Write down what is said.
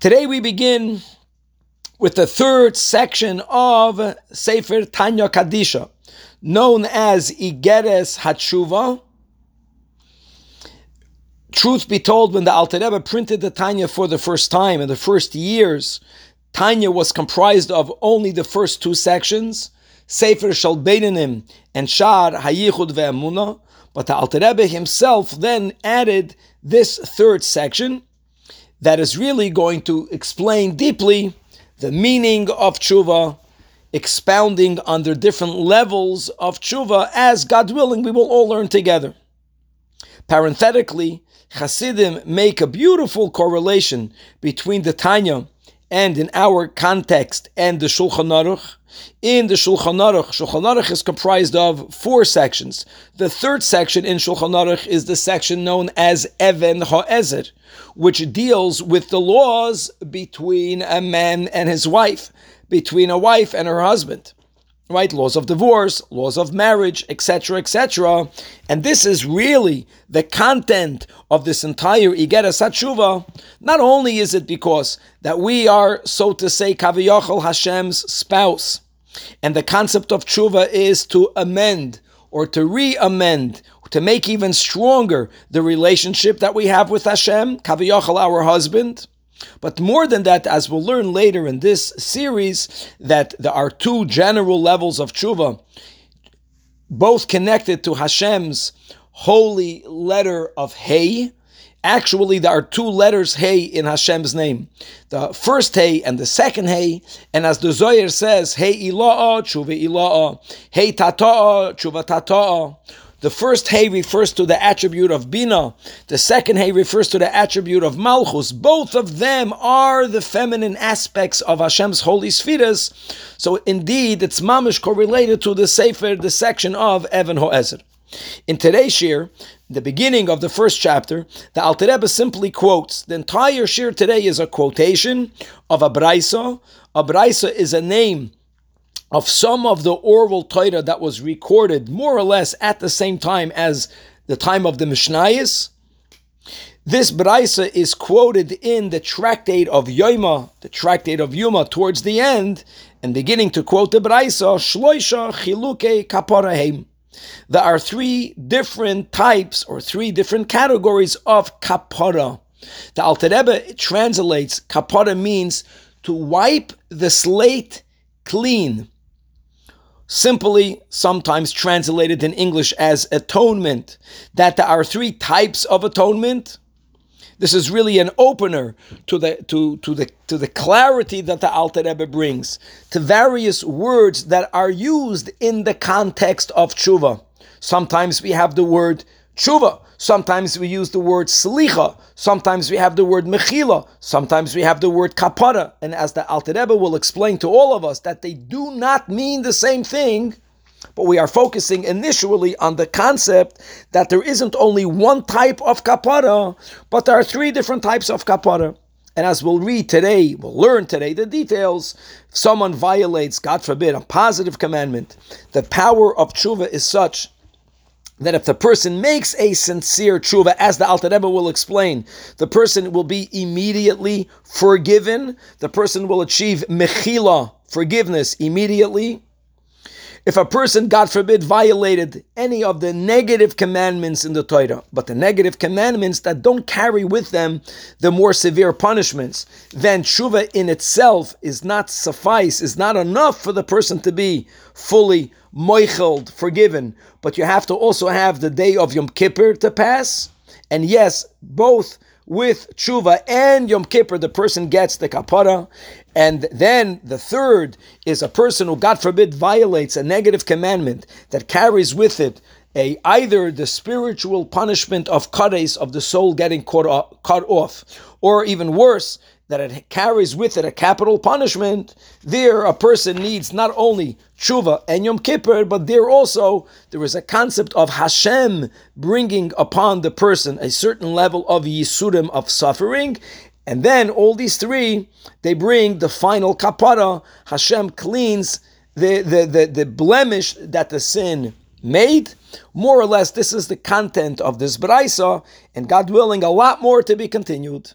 Today we begin with the third section of Sefer Tanya Kadisha, known as Igeres Hatshuva. Truth be told, when the Alter Rebbe printed the Tanya for the first time in the first years, Tanya was comprised of only the first two sections, Sefer Shel Beinonim and Shar Hayichud Ve'emuna, but the Alter Rebbe himself then added this third section, that is really going to explain deeply the meaning of tshuva, expounding the different levels of tshuva, as God willing, we will all learn together. Parenthetically, Hasidim make a beautiful correlation between the Tanya and in our context and the Shulchan Aruch. In the Shulchan Aruch, Shulchan Aruch is comprised of four sections. The third section in Shulchan Aruch is the section known as Even Ha'ezer, which deals with the laws between a man and his wife, between a wife and her husband right? Laws of divorce, laws of marriage, etc., etc. And this is really the content of this entire Igeres Hatshuva. Not only is it because that we are, so to say, Kaviyachal Hashem's spouse, and the concept of tshuva is to amend or to re-amend, to make even stronger the relationship that we have with Hashem, Kaviyachal, our husband. But more than that, as we'll learn later in this series, that there are two general levels of tshuva, both connected to Hashem's holy letter of Hey. Actually, there are two letters Hey in Hashem's name. The first Hey and the second Hey. And as the Zohar says, Hey Ila'a, Tshuva Ila'a. Hey Tata'a, Tshuva Tata'a. The first hay refers to the attribute of Bina. The second hay refers to the attribute of Malchus. Both of them are the feminine aspects of Hashem's holy spheres. So indeed, it's mamish correlated to the Sefer, the section of Even Ho'ezer. In today's shir, the beginning of the first chapter, the Alter Rebbe simply quotes. The entire shir today is a quotation of a brisa. A brisa is a name of some of the oral Torah that was recorded more or less at the same time as the time of the Mishnayos. This Braisa is quoted in the tractate of Yoma, the tractate of Yoma, towards the end, and beginning to quote the Braisa, Shloisha Chiluke Kaparahem. There are three different types or three different categories of kapara. The Alter translates kapara means to wipe the slate clean simply sometimes translated in English as atonement, that there are three types of atonement. This is really an opener to the to, to the to the clarity that the Alter Rebbe brings to various words that are used in the context of tshuva. Sometimes we have the word tshuva. Sometimes we use the word slicha. Sometimes we have the word mechila. Sometimes we have the word kapara. And as the Alter Rebbe will explain to all of us, that they do not mean the same thing. But we are focusing initially on the concept that there isn't only one type of kapara, but there are three different types of kapara. And as we'll read today, we'll learn today the details. If someone violates, God forbid, a positive commandment, the power of tshuva is such that if the person makes a sincere tshuva, as the Alter Rebbe will explain, the person will be immediately forgiven. The person will achieve mechila, forgiveness, immediately. If a person, God forbid, violated any of the negative commandments in the Torah, but the negative commandments that don't carry with them the more severe punishments, then tshuva in itself is not suffice, is not enough for the person to be fully moicheld, forgiven. But you have to also have the day of Yom Kippur to pass. And yes, both with tshuva and Yom Kippur, the person gets the kapara. And then the third is a person who, God forbid, violates a negative commandment that carries with it a either the spiritual punishment of kareis of the soul getting cut off, cut off, or even worse, that it carries with it a capital punishment, there a person needs not only tshuva and Yom Kippur, but there also there is a concept of Hashem bringing upon the person a certain level of yisurim of suffering, and then all these three they bring the final kapara. Hashem cleans the the the, the blemish that the sin made. More or less, this is the content of this brisa, and God willing, a lot more to be continued.